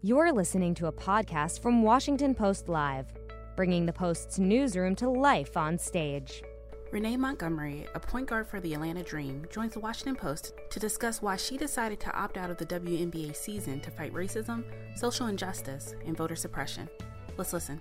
You're listening to a podcast from Washington Post Live, bringing the Post's newsroom to life on stage. Renee Montgomery, a point guard for the Atlanta Dream, joins the Washington Post to discuss why she decided to opt out of the WNBA season to fight racism, social injustice, and voter suppression. Let's listen.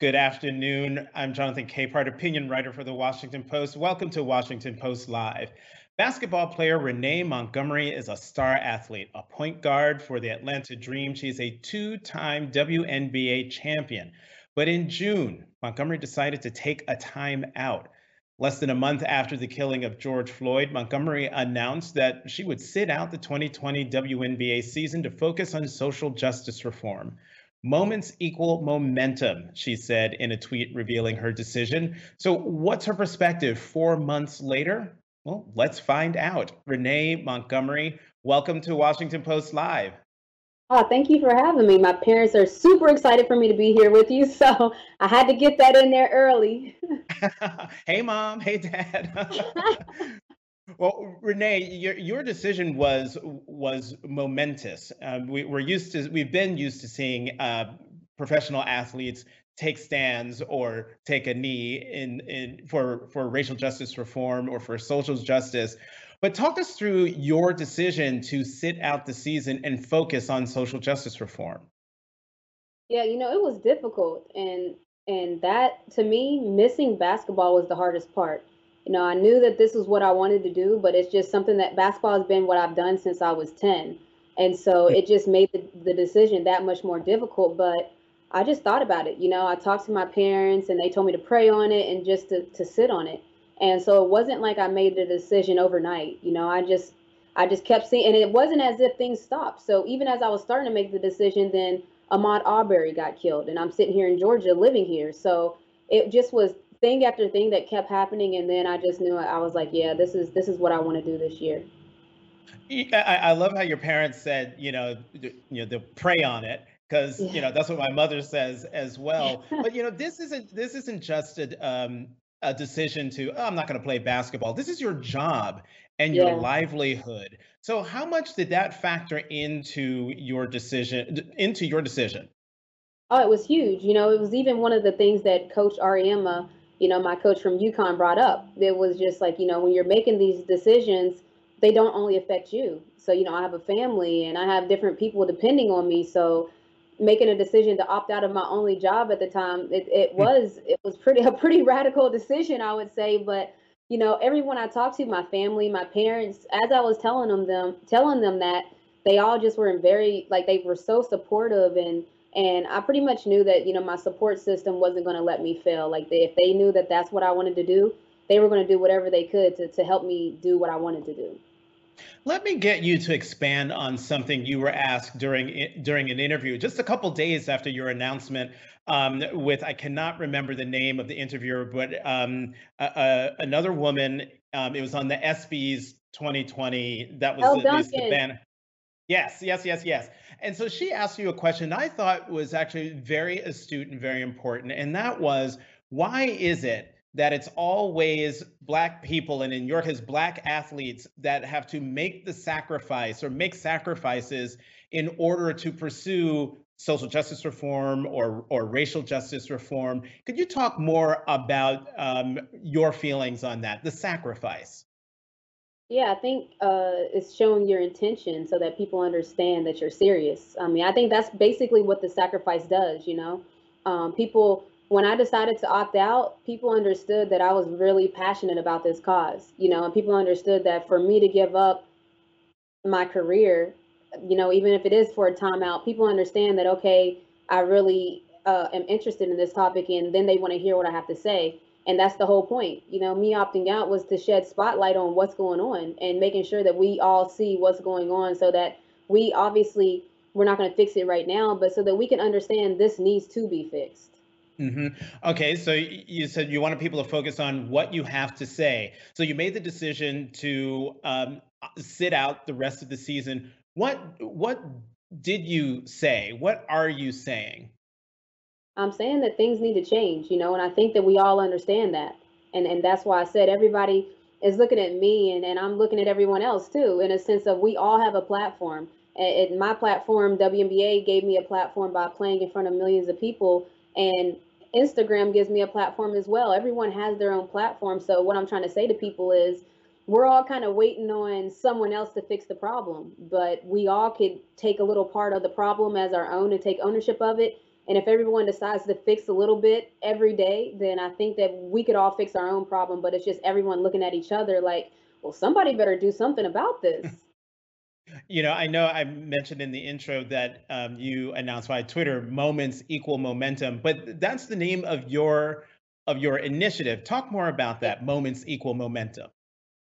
Good afternoon. I'm Jonathan Capehart, opinion writer for the Washington Post. Welcome to Washington Post Live. Basketball player Renee Montgomery is a star athlete, a point guard for the Atlanta Dream. She's a two time WNBA champion. But in June, Montgomery decided to take a time out. Less than a month after the killing of George Floyd, Montgomery announced that she would sit out the 2020 WNBA season to focus on social justice reform. Moments equal momentum, she said in a tweet revealing her decision. So, what's her perspective four months later? Well, let's find out. Renee Montgomery, welcome to Washington Post Live. Oh, thank you for having me. My parents are super excited for me to be here with you, so I had to get that in there early. hey, mom. Hey, dad. well, Renee, your your decision was was momentous. Um, we, are used to we've been used to seeing uh, professional athletes take stands or take a knee in, in for for racial justice reform or for social justice. But talk us through your decision to sit out the season and focus on social justice reform. Yeah, you know, it was difficult and and that to me missing basketball was the hardest part. You know, I knew that this was what I wanted to do, but it's just something that basketball has been what I've done since I was 10. And so it just made the, the decision that much more difficult, but I just thought about it. You know, I talked to my parents and they told me to pray on it and just to, to sit on it. And so it wasn't like I made the decision overnight. You know, I just I just kept seeing and it wasn't as if things stopped. So even as I was starting to make the decision, then Ahmaud Arbery got killed and I'm sitting here in Georgia living here. So it just was thing after thing that kept happening and then I just knew I was like, yeah, this is this is what I want to do this year. I, I love how your parents said, you know, you know, they'll pray on it because yeah. you know that's what my mother says as well. but you know, this isn't this isn't just a um, a decision to oh, I'm not going to play basketball. This is your job and your livelihood. So how much did that factor into your decision into your decision? Oh, it was huge. You know, it was even one of the things that Coach Auriemma, you know, my coach from UConn brought up. It was just like, you know, when you're making these decisions, they don't only affect you. So, you know, I have a family and I have different people depending on me. So making a decision to opt out of my only job at the time it, it hmm. was it was pretty a pretty radical decision i would say but you know everyone i talked to my family my parents as i was telling them them telling them that they all just were very like they were so supportive and and i pretty much knew that you know my support system wasn't going to let me fail like they, if they knew that that's what i wanted to do they were going to do whatever they could to, to help me do what i wanted to do let me get you to expand on something you were asked during during an interview just a couple days after your announcement um, with I cannot remember the name of the interviewer, but um, another woman. Um, it was on the SB's 2020. That was the, the banner. Yes, yes, yes, yes. And so she asked you a question I thought was actually very astute and very important, and that was why is it that it's always black people and in your case black athletes that have to make the sacrifice or make sacrifices in order to pursue social justice reform or or racial justice reform. Could you talk more about um, your feelings on that the sacrifice? Yeah i think uh, it's showing your intention so that people understand that you're serious. I mean i think that's basically what the sacrifice does you know? Um, people when I decided to opt out, people understood that I was really passionate about this cause, you know, and people understood that for me to give up my career, you know, even if it is for a timeout, people understand that, okay, I really uh, am interested in this topic and then they want to hear what I have to say. And that's the whole point. You know, me opting out was to shed spotlight on what's going on and making sure that we all see what's going on so that we obviously, we're not going to fix it right now, but so that we can understand this needs to be fixed. Mm-hmm. Okay, so you said you wanted people to focus on what you have to say. So you made the decision to um, sit out the rest of the season. What what did you say? What are you saying? I'm saying that things need to change, you know, and I think that we all understand that. And and that's why I said everybody is looking at me and, and I'm looking at everyone else too, in a sense of we all have a platform. And my platform, WNBA, gave me a platform by playing in front of millions of people, and Instagram gives me a platform as well. Everyone has their own platform. So what I'm trying to say to people is we're all kind of waiting on someone else to fix the problem, but we all could take a little part of the problem as our own and take ownership of it. And if everyone decides to fix a little bit every day, then I think that we could all fix our own problem. But it's just everyone looking at each other like, well, somebody better do something about this. You know, I know I mentioned in the intro that um, you announced via Twitter, "Moments equal momentum," but that's the name of your of your initiative. Talk more about that. Moments equal momentum.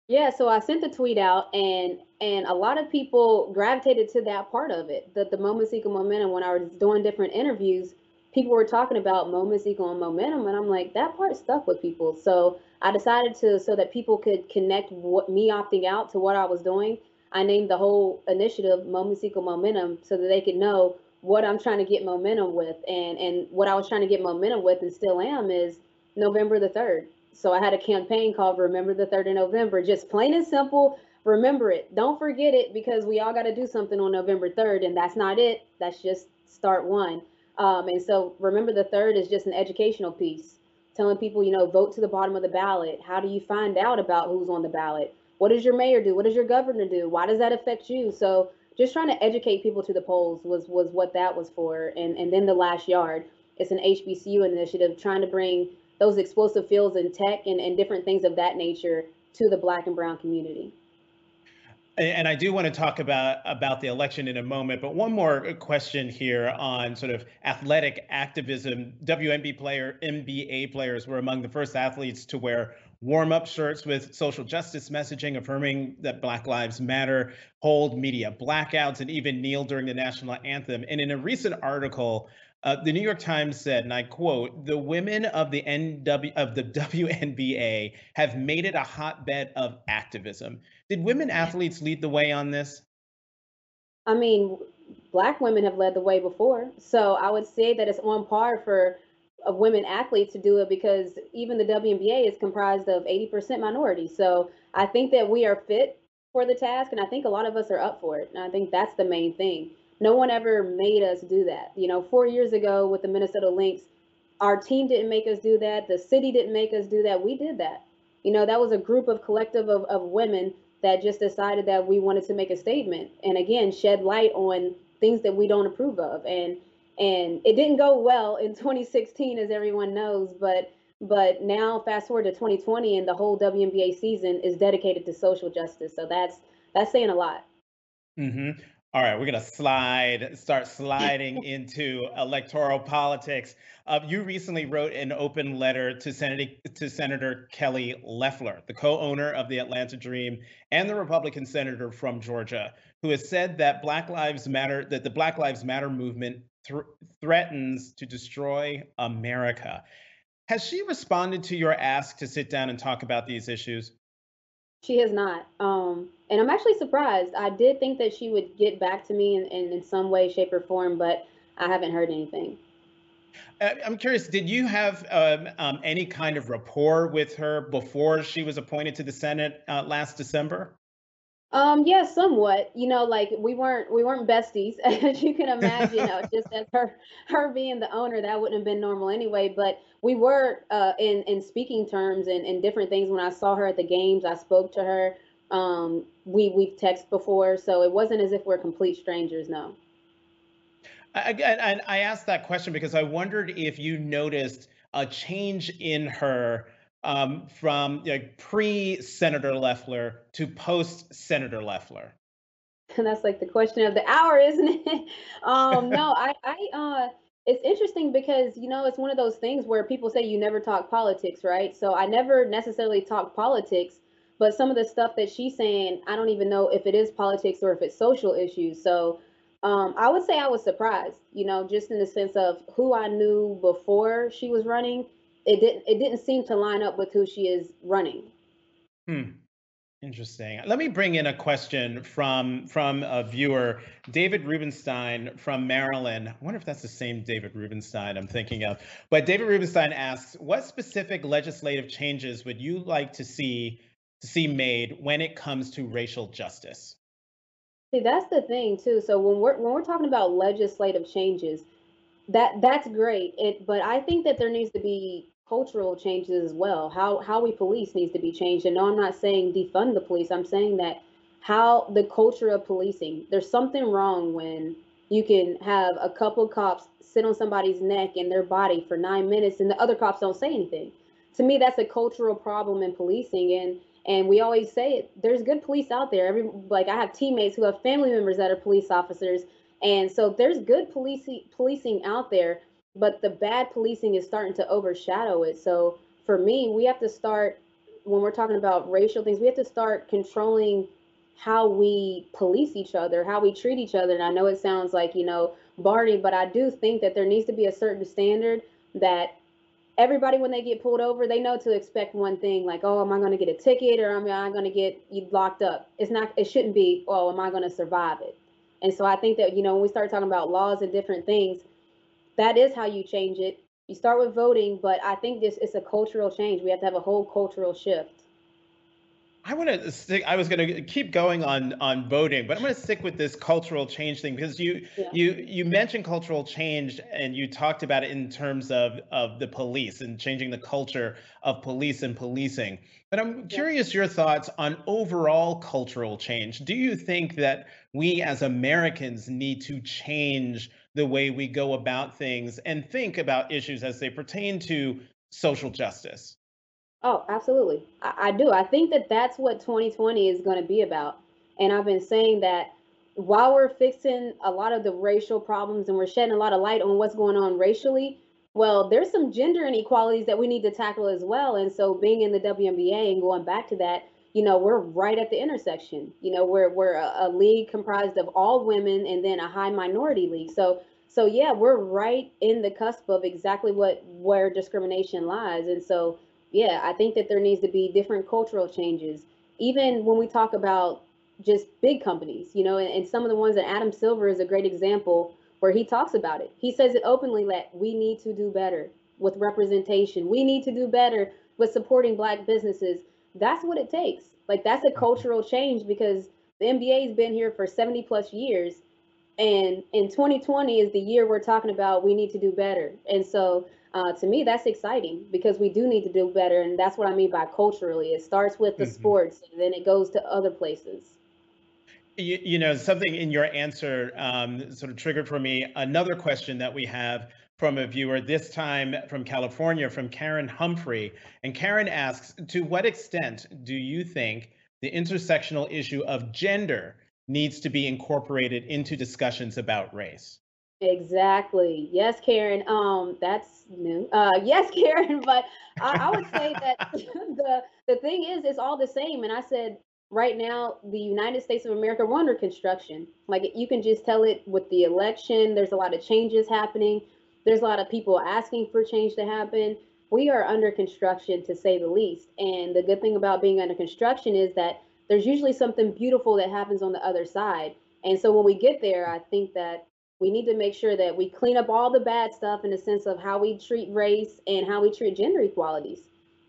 Yeah, so I sent the tweet out and and a lot of people gravitated to that part of it, that the moments equal momentum. When I was doing different interviews, people were talking about moments equal momentum, and I'm like, that part stuck with people. So I decided to so that people could connect what me opting out to what I was doing. I named the whole initiative Moments Equal Momentum so that they could know what I'm trying to get momentum with. And and what I was trying to get momentum with and still am is November the 3rd so I had a campaign called Remember the 3rd of November, just plain and simple. Remember it. Don't forget it because we all got to do something on November 3rd, and that's not it. That's just start one. Um, and so Remember the 3rd is just an educational piece, telling people, you know, vote to the bottom of the ballot. How do you find out about who's on the ballot? What does your mayor do? What does your governor do? Why does that affect you? So just trying to educate people to the polls was was what that was for. And and then the last yard, it's an HBCU initiative trying to bring those explosive fields in tech and, and different things of that nature to the black and brown community. And I do want to talk about about the election in a moment, but one more question here on sort of athletic activism. WNBA player NBA players were among the first athletes to wear warm-up shirts with social justice messaging affirming that Black Lives Matter, hold media blackouts, and even kneel during the national anthem. And in a recent article, uh, the New York Times said, and I quote, "The women of the NW of the WNBA have made it a hotbed of activism." Did women athletes lead the way on this? I mean, black women have led the way before, so I would say that it's on par for of women athletes to do it because even the WNBA is comprised of 80% minority. So I think that we are fit for the task, and I think a lot of us are up for it. And I think that's the main thing no one ever made us do that. You know, four years ago with the Minnesota Lynx, our team didn't make us do that. The city didn't make us do that. We did that. You know, that was a group of collective of, of women that just decided that we wanted to make a statement and again shed light on things that we don't approve of. And and it didn't go well in 2016 as everyone knows, but but now fast forward to 2020 and the whole WNBA season is dedicated to social justice. So that's that's saying a lot. Mm-hmm. All right, we're going to slide, start sliding into electoral politics. Uh, you recently wrote an open letter to Senator, to Senator Kelly Loeffler, the co-owner of the Atlanta Dream and the Republican senator from Georgia, who has said that Black Lives Matter, that the Black Lives Matter movement th- threatens to destroy America. Has she responded to your ask to sit down and talk about these issues? She has not. Um, and I'm actually surprised. I did think that she would get back to me in, in, in some way, shape, or form, but I haven't heard anything. Uh, I'm curious, did you have um, um, any kind of rapport with her before she was appointed to the Senate uh, last December? Um, yeah, somewhat. You know, like we weren't we weren't besties, as you can imagine. You know, just as her her being the owner, that wouldn't have been normal anyway. But we were uh, in in speaking terms and, and different things. When I saw her at the games, I spoke to her. Um, we we've texted before, so it wasn't as if we're complete strangers. No. Again, and I asked that question because I wondered if you noticed a change in her um, from like pre Senator Loeffler to post Senator Loeffler? And that's like the question of the hour, isn't it? um, no, I, I, uh, it's interesting because you know it's one of those things where people say you never talk politics, right? So I never necessarily talk politics, but some of the stuff that she's saying, I don't even know if it is politics or if it's social issues. So um, I would say I was surprised, you know, just in the sense of who I knew before she was running it didn't it didn't seem to line up with who she is running. Hmm. Interesting. Let me bring in a question from from a viewer, David Rubenstein from Maryland. I wonder if that's the same David Rubenstein I'm thinking of. But David Rubenstein asks, what specific legislative changes would you like to see to see made when it comes to racial justice? See, that's the thing too. So when we're when we're talking about legislative changes, that that's great. It, but I think that there needs to be cultural changes as well. How how we police needs to be changed. And no, I'm not saying defund the police. I'm saying that how the culture of policing. There's something wrong when you can have a couple cops sit on somebody's neck and their body for nine minutes and the other cops don't say anything. To me, that's a cultural problem in policing. And and we always say it, there's good police out there. Every like I have teammates who have family members that are police officers. And so there's good policing policing out there, but the bad policing is starting to overshadow it. So for me, we have to start when we're talking about racial things, we have to start controlling how we police each other, how we treat each other. And I know it sounds like, you know, Barney, but I do think that there needs to be a certain standard that everybody when they get pulled over they know to expect one thing like oh am i going to get a ticket or am i going to get you locked up it's not it shouldn't be oh am i going to survive it and so i think that you know when we start talking about laws and different things that is how you change it you start with voting but i think this is a cultural change we have to have a whole cultural shift I want to stick. I was going to keep going on on voting, but I'm going to stick with this cultural change thing because you yeah. you you mentioned cultural change and you talked about it in terms of of the police and changing the culture of police and policing. But I'm curious your thoughts on overall cultural change. Do you think that we as Americans need to change the way we go about things and think about issues as they pertain to social justice? Oh, absolutely. I, I do. I think that that's what 2020 is going to be about. And I've been saying that while we're fixing a lot of the racial problems and we're shedding a lot of light on what's going on racially, well, there's some gender inequalities that we need to tackle as well. And so being in the WNBA and going back to that, you know, we're right at the intersection. You know, we're we're a, a league comprised of all women and then a high minority league. So so yeah, we're right in the cusp of exactly what where discrimination lies. And so yeah, I think that there needs to be different cultural changes. Even when we talk about just big companies, you know, and, and some of the ones that Adam Silver is a great example where he talks about it. He says it openly that we need to do better with representation. We need to do better with supporting black businesses. That's what it takes. Like that's a mm-hmm. cultural change because the NBA has been here for 70 plus years and in 2020 is the year we're talking about we need to do better. And so uh, to me, that's exciting because we do need to do better. And that's what I mean by culturally. It starts with the mm-hmm. sports and then it goes to other places. You, you know, something in your answer um, sort of triggered for me another question that we have from a viewer, this time from California, from Karen Humphrey. And Karen asks To what extent do you think the intersectional issue of gender needs to be incorporated into discussions about race? Exactly. Yes, Karen. Um, that's new. Uh, yes, Karen. But I, I would say that the the thing is, it's all the same. And I said right now, the United States of America, we're under construction. Like you can just tell it with the election. There's a lot of changes happening. There's a lot of people asking for change to happen. We are under construction, to say the least. And the good thing about being under construction is that there's usually something beautiful that happens on the other side. And so when we get there, I think that we need to make sure that we clean up all the bad stuff in the sense of how we treat race and how we treat gender equalities.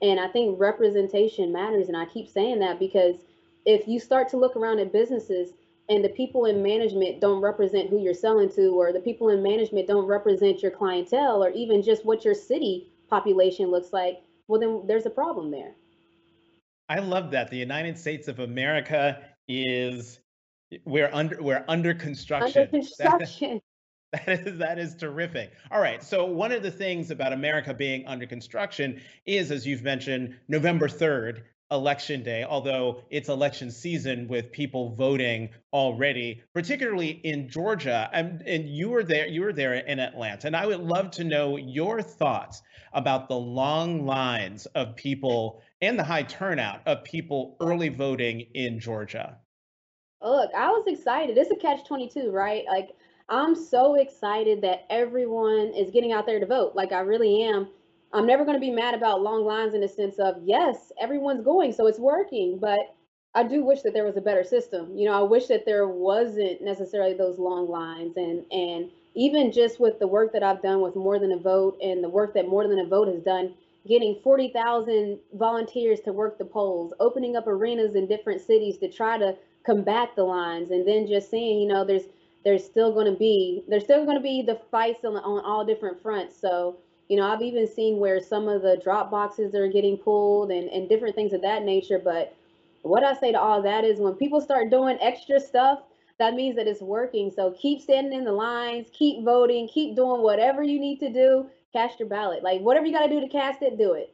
And I think representation matters. And I keep saying that because if you start to look around at businesses and the people in management don't represent who you're selling to, or the people in management don't represent your clientele, or even just what your city population looks like, well, then there's a problem there. I love that. The United States of America is we're under we're under construction. Under construction. That is that is terrific. All right. So one of the things about America being under construction is, as you've mentioned, November 3rd, election day, although it's election season with people voting already, particularly in Georgia. And, and you were there, you were there in Atlanta. And I would love to know your thoughts about the long lines of people and the high turnout of people early voting in Georgia. Look, I was excited. It's a catch 22, right? Like, I'm so excited that everyone is getting out there to vote. Like, I really am. I'm never going to be mad about long lines in the sense of, yes, everyone's going, so it's working. But I do wish that there was a better system. You know, I wish that there wasn't necessarily those long lines. And, and even just with the work that I've done with More Than a Vote and the work that More Than a Vote has done, getting 40,000 volunteers to work the polls, opening up arenas in different cities to try to combat the lines and then just seeing you know there's there's still going to be there's still going to be the fights on, on all different fronts so you know i've even seen where some of the drop boxes are getting pulled and, and different things of that nature but what i say to all that is when people start doing extra stuff that means that it's working so keep standing in the lines keep voting keep doing whatever you need to do cast your ballot like whatever you got to do to cast it do it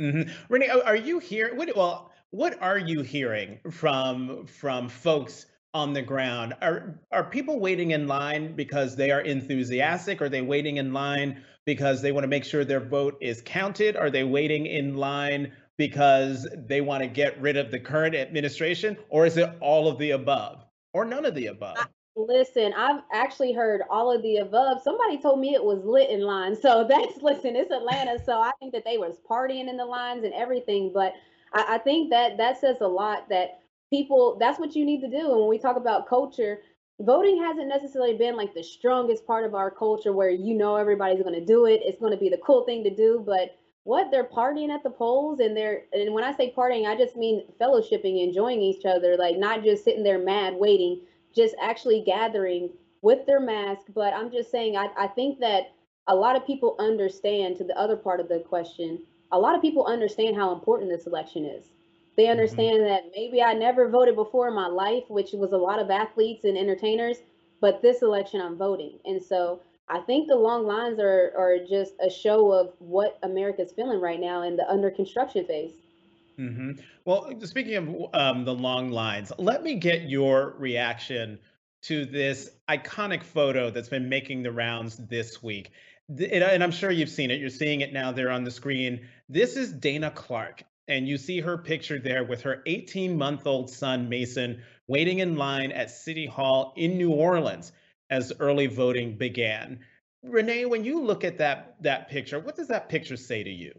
mm-hmm. renee are you here what, well what are you hearing from from folks on the ground? Are are people waiting in line because they are enthusiastic? Are they waiting in line because they want to make sure their vote is counted? Are they waiting in line because they want to get rid of the current administration? Or is it all of the above? Or none of the above? Listen, I've actually heard all of the above. Somebody told me it was lit in line. So that's listen, it's Atlanta. So I think that they was partying in the lines and everything. But I, I think that that says a lot that people that's what you need to do and when we talk about culture voting hasn't necessarily been like the strongest part of our culture where you know everybody's going to do it it's going to be the cool thing to do but what they're partying at the polls and they're and when i say partying i just mean fellowshipping enjoying each other like not just sitting there mad waiting just actually gathering with their mask but i'm just saying i, I think that a lot of people understand to the other part of the question a lot of people understand how important this election is. They mm-hmm. understand mm-hmm. that maybe I never voted before in my life, which was a lot of athletes and entertainers, but this election I'm voting. And so I think the long lines are are just a show of what America's feeling right now in the under construction phase. Mm-hmm. Well, speaking of um, the long lines, let me get your reaction to this iconic photo that's been making the rounds this week and I'm sure you've seen it. You're seeing it now there on the screen. This is Dana Clark, and you see her picture there with her 18 month old son, Mason, waiting in line at City Hall in New Orleans as early voting began. Renee, when you look at that that picture, what does that picture say to you?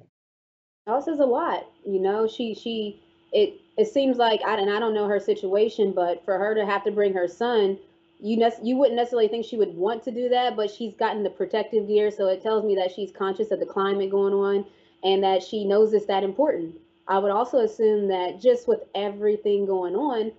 Oh, says a lot. You know, she she it it seems like I and I don't know her situation, but for her to have to bring her son you ne- you wouldn't necessarily think she would want to do that, but she's gotten the protective gear, so it tells me that she's conscious of the climate going on and that she knows it's that important. I would also assume that just with everything going on,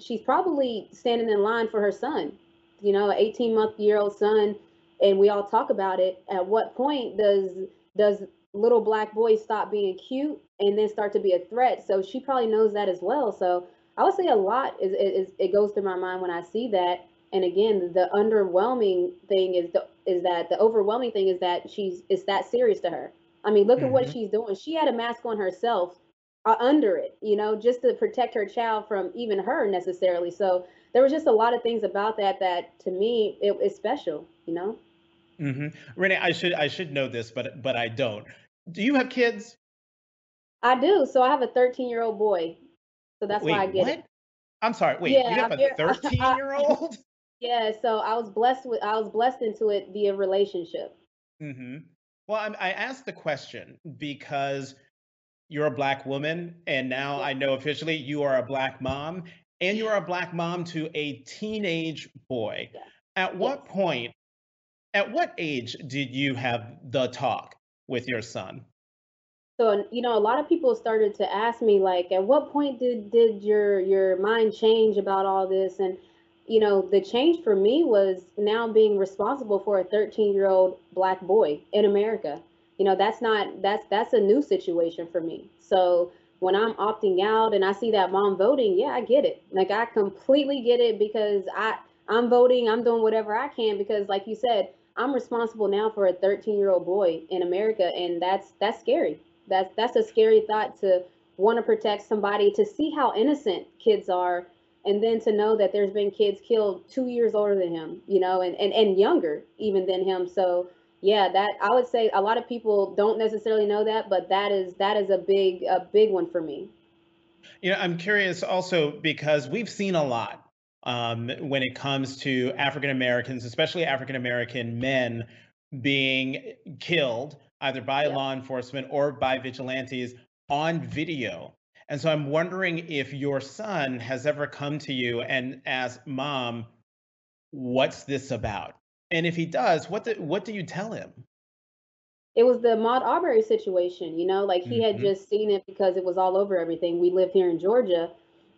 she's probably standing in line for her son. You know, 18 month year old son, and we all talk about it. At what point does does little black boy stop being cute and then start to be a threat? So she probably knows that as well. So I would say a lot is, is it goes through my mind when I see that and again the underwhelming thing is the is that the overwhelming thing is that she's it's that serious to her i mean look mm-hmm. at what mm-hmm. she's doing she had a mask on herself under it you know just to protect her child from even her necessarily so there was just a lot of things about that that to me it was special you know mm-hmm. renee i should i should know this but but i don't do you have kids i do so i have a 13 year old boy so that's wait, why i get what? it I'm sorry. Wait, yeah, you have I'm a 13 year old? Yeah, so I was blessed with I was blessed into it via relationship. Mm-hmm. Well, I'm, I asked the question because you're a black woman, and now. I know officially you are a black mom, and you are a black mom to a teenage boy. Yeah. At what yes. point, at what age did you have the talk with your son? So you know, a lot of people started to ask me like, at what point did did your your mind change about all this? And you know, the change for me was now being responsible for a 13 year old black boy in America. You know, that's not, that's, that's a new situation for me. So when I'm opting out and I see that mom voting, yeah, I get it. Like I completely get it because I, I'm voting, I'm doing whatever I can because like you said, I'm responsible now for a 13 year old boy in America. And that's, that's scary. That's, that's a scary thought to want to protect somebody to see how innocent kids are and then to know that there's been kids killed two years older than him you know and, and and younger even than him so yeah that i would say a lot of people don't necessarily know that but that is that is a big a big one for me you know i'm curious also because we've seen a lot um, when it comes to african americans especially african american men being killed either by yeah. law enforcement or by vigilantes on video and so I'm wondering if your son has ever come to you and asked, Mom, what's this about? And if he does, what do, what do you tell him? It was the Ahmaud Arbery situation, you know, like he mm-hmm. had just seen it because it was all over everything. We live here in Georgia.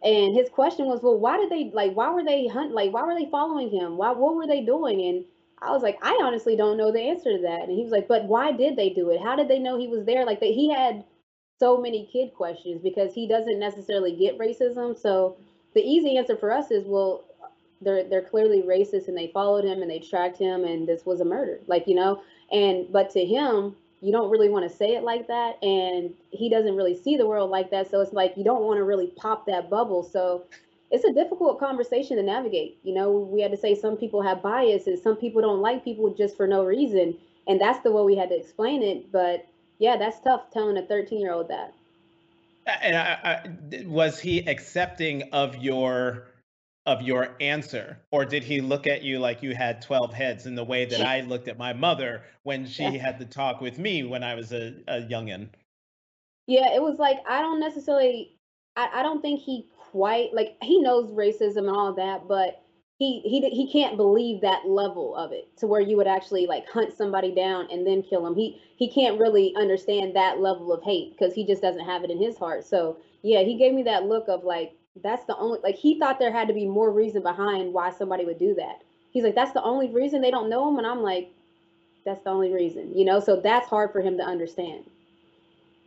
And his question was, well, why did they like? Why were they hunt? Like, why were they following him? Why? What were they doing? And I was like, I honestly don't know the answer to that. And he was like, but why did they do it? How did they know he was there? Like that he had so many kid questions because he doesn't necessarily get racism. So the easy answer for us is, well, they're they're clearly racist and they followed him and they tracked him and this was a murder. Like, you know, and but to him, you don't really want to say it like that and he doesn't really see the world like that. So it's like you don't want to really pop that bubble. So it's a difficult conversation to navigate. You know, we had to say some people have biases, some people don't like people just for no reason. And that's the way we had to explain it. But yeah, that's tough telling a 13 year old that. And I, I, was he accepting of your of your answer, or did he look at you like you had 12 heads in the way that I looked at my mother when she yeah. had the talk with me when I was a, a youngin? Yeah, it was like I don't necessarily I, I don't think he quite like he knows racism and all that, but he he he can't believe that level of it to where you would actually like hunt somebody down and then kill him. He he can't really understand that level of hate because he just doesn't have it in his heart. So yeah, he gave me that look of like that's the only like he thought there had to be more reason behind why somebody would do that. He's like that's the only reason they don't know him, and I'm like that's the only reason, you know. So that's hard for him to understand.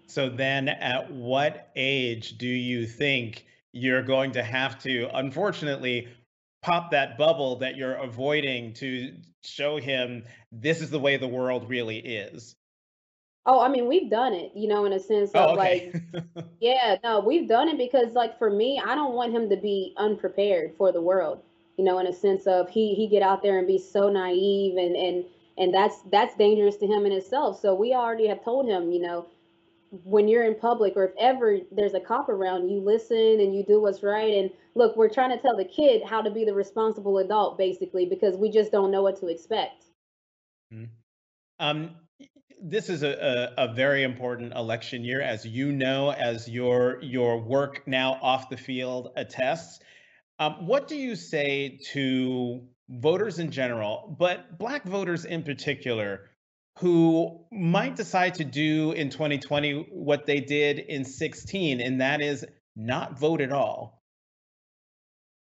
So then, at what age do you think? you're going to have to, unfortunately, pop that bubble that you're avoiding to show him this is the way the world really is. Oh, I mean, we've done it, you know, in a sense of oh, okay. like, yeah, no, we've done it because, like, for me, I don't want him to be unprepared for the world, you know, in a sense of he he get out there and be so naive and and and that's that's dangerous to him in itself. So we already have told him, you know, when you're in public or if ever there's a cop around, you listen and you do what's right. And look, we're trying to tell the kid how to be the responsible adult, basically, because we just don't know what to expect. Mm-hmm. Um, this is a, a, a, very important election year, as you know, as your your work now off the field attests. Um, what do you say to voters in general, but Black voters in particular, who might decide to do in 2020 what they did in 16, and that is not vote at all.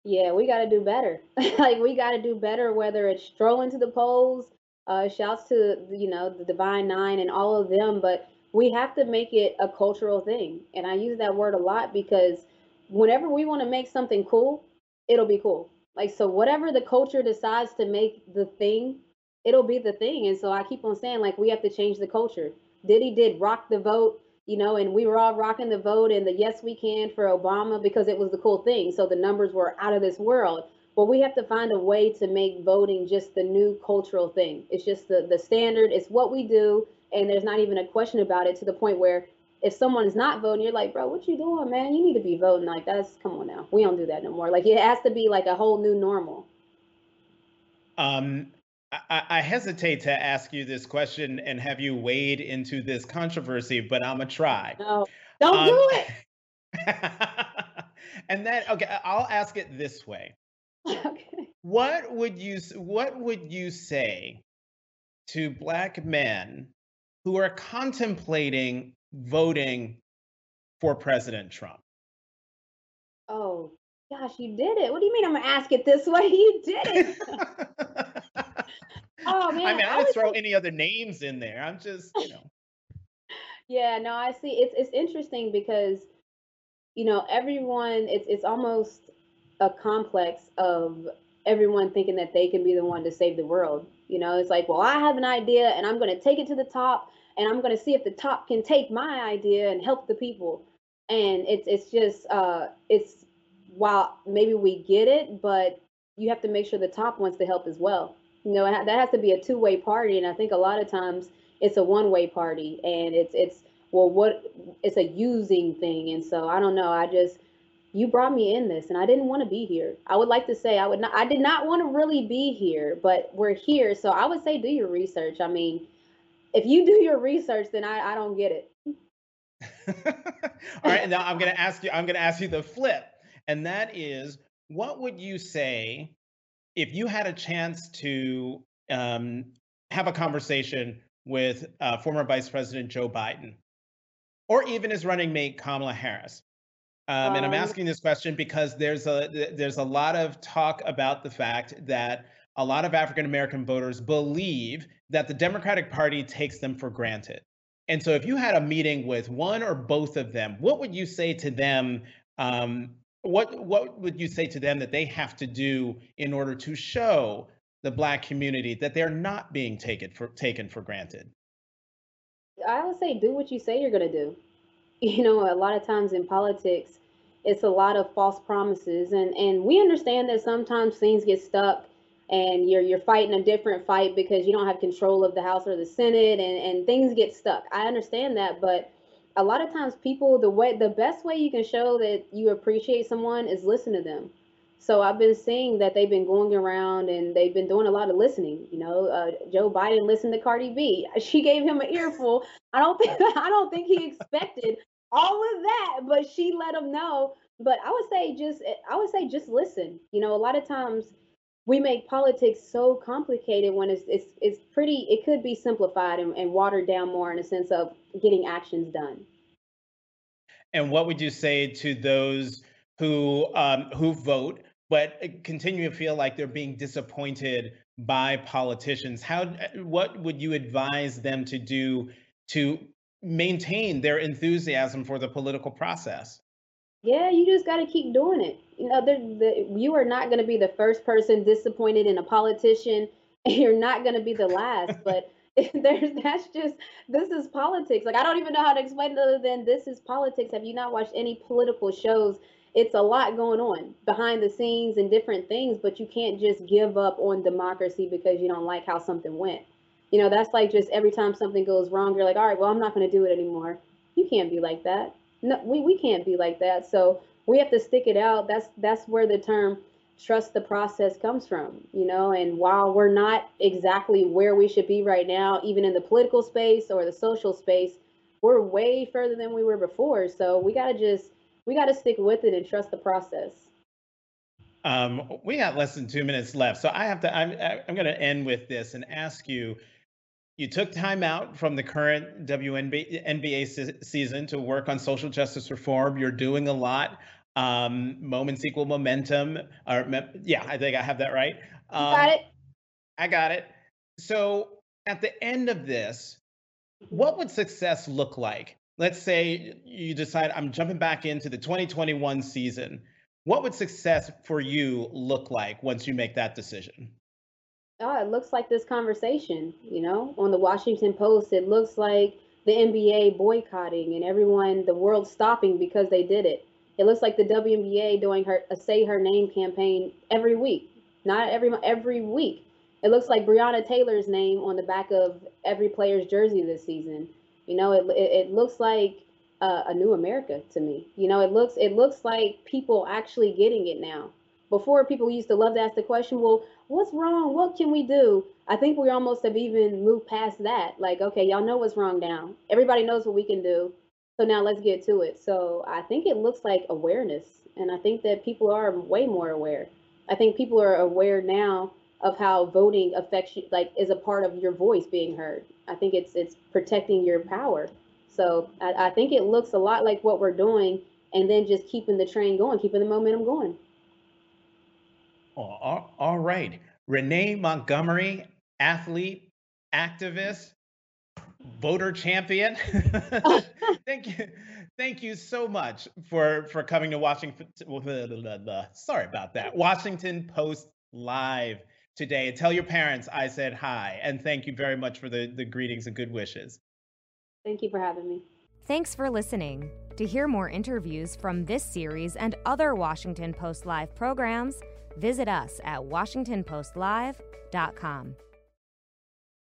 Yeah, we got to do better. like we got to do better, whether it's strolling to the polls. Uh, shouts to you know the Divine Nine and all of them, but we have to make it a cultural thing. And I use that word a lot because whenever we want to make something cool, it'll be cool. Like so, whatever the culture decides to make the thing, it'll be the thing. And so I keep on saying, like, we have to change the culture. Diddy did rock the vote, you know, and we were all rocking the vote and the yes, we can for Obama because it was the cool thing. So the numbers were out of this world. But we have to find a way to make voting just the new cultural thing. It's just the, the standard, it's what we do. And there's not even a question about it to the point where if someone's not voting, you're like, bro, what you doing, man? You need to be voting. Like, that's, come on now. We don't do that no more. Like, it has to be like a whole new normal. Um, I, I, hesitate to ask you this question and have you wade into this controversy, but I'm gonna try. No, don't um, do it. and then, okay, I'll ask it this way. Okay. What would you What would you say to black men who are contemplating voting for President Trump? Oh gosh, you did it. What do you mean I'm gonna ask it this way? You did it. Oh man, I mean, I, didn't throw any other names in there. I'm just, you know. yeah, no, I see. It's it's interesting because, you know, everyone. It's it's almost a complex of everyone thinking that they can be the one to save the world. You know, it's like, well, I have an idea and I'm going to take it to the top, and I'm going to see if the top can take my idea and help the people. And it's it's just uh, it's while maybe we get it, but you have to make sure the top wants to help as well you know that has to be a two-way party and i think a lot of times it's a one-way party and it's it's well what it's a using thing and so i don't know i just you brought me in this and i didn't want to be here. I would like to say i would not i did not want to really be here but we're here. So i would say do your research. I mean if you do your research then i, I don't get it. All right now i'm to ask you i'm to ask you the flip and that is what would you say if you had a chance to um, have a conversation with uh, former Vice President Joe Biden, or even his running mate Kamala Harris, Um, and I'm um, asking this question because there's a there's a lot of talk about the fact that a lot of African American voters believe that the Democratic Party takes them for granted. And so, if you had a meeting with one or both of them, what would you say to them? Um, what what would you say to them that they have to do in order to show the Black community that they're not being taken for taken for granted? I would say do what you say you're going to do. You know, a lot of times in politics, it's a lot of false promises, and and we understand that sometimes things get stuck and you're you're fighting a different fight because you don't have control of the House or the Senate and, and things get stuck. I understand that, but a lot of times people the way the best way you can show that you appreciate someone is listen to them. So I've been seeing that they've been going around and they've been doing a lot of listening. You know, uh, Joe Biden listened to Cardi B. She gave him an earful. I don't think I don't think he expected all of that, but she let him know. But I would say just I would say just listen. You know, a lot of times we make politics so complicated when it's it's it's pretty it could be simplified and, and watered down more in a sense of getting actions done and what would you say to those who um, who vote but uh, continue to feel like they're being disappointed by politicians how uh, what would you advise them to do to maintain their enthusiasm for the political process yeah, you just got to keep doing it. You know, the, you are not going to be the first person disappointed in a politician, and you're not going to be the last. but there's that's just this is politics. Like I don't even know how to explain it other than this is politics. Have you not watched any political shows? It's a lot going on behind the scenes and different things, but you can't just give up on democracy because you don't like how something went. You know, that's like just every time something goes wrong, you're like, all right, well, I'm not going to do it anymore. You can't be like that no, we, we can't be like that. So we have to stick it out. That's that's where the term trust the process comes from, you know. And while we're not exactly where we should be right now, even in the political space or the social space, we're way further than we were before. So we gotta just we gotta stick with it and trust the process. Um, we got less than two minutes left, so I have to. I'm I'm going to end with this and ask you you took time out from the current WNBA NBA se- season to work on social justice reform. You're doing a lot. Um, moments equal momentum. Or yeah, I think I have that right. Um, got it. I got it. So at the end of this, what would success look like? Let's say you decide I'm jumping back into the 2021 season. What would success for you look like once you make that decision? oh, it looks like this conversation, you know, on the Washington Post. It looks like the NBA boycotting and everyone, the world stopping because they did it. It looks like the WNBA doing her a say her name campaign every week, not every every week. It looks like Breonna Taylor's name on the back of every player's jersey this season. You know, it it, it looks like uh, a new America to me. You know, it looks it looks like people actually getting it now. Before people used to love to ask the question, well, what's wrong? What can we do? I think we almost have even moved past that. Like, okay, y'all know what's wrong now. Everybody knows what we can do. So now let's get to it. So I think it looks like awareness. And I think that people are way more aware. I think people are aware now of how voting affects you, like is a part of your voice being heard. I think it's it's protecting your power. So I, I think it looks a lot like what we're doing and then just keeping the train going, keeping the momentum going. Oh, all right. Renee Montgomery, athlete, activist, voter champion. Thank you. Thank you so much for for coming to Washington. Sorry about that. Washington Post Live today. and Tell your parents I said hi, and thank you very much for the the greetings and good wishes. Thank you for having me. Thanks for listening. To hear more interviews from this series and other Washington Post Live programs Visit us at WashingtonPostLive.com.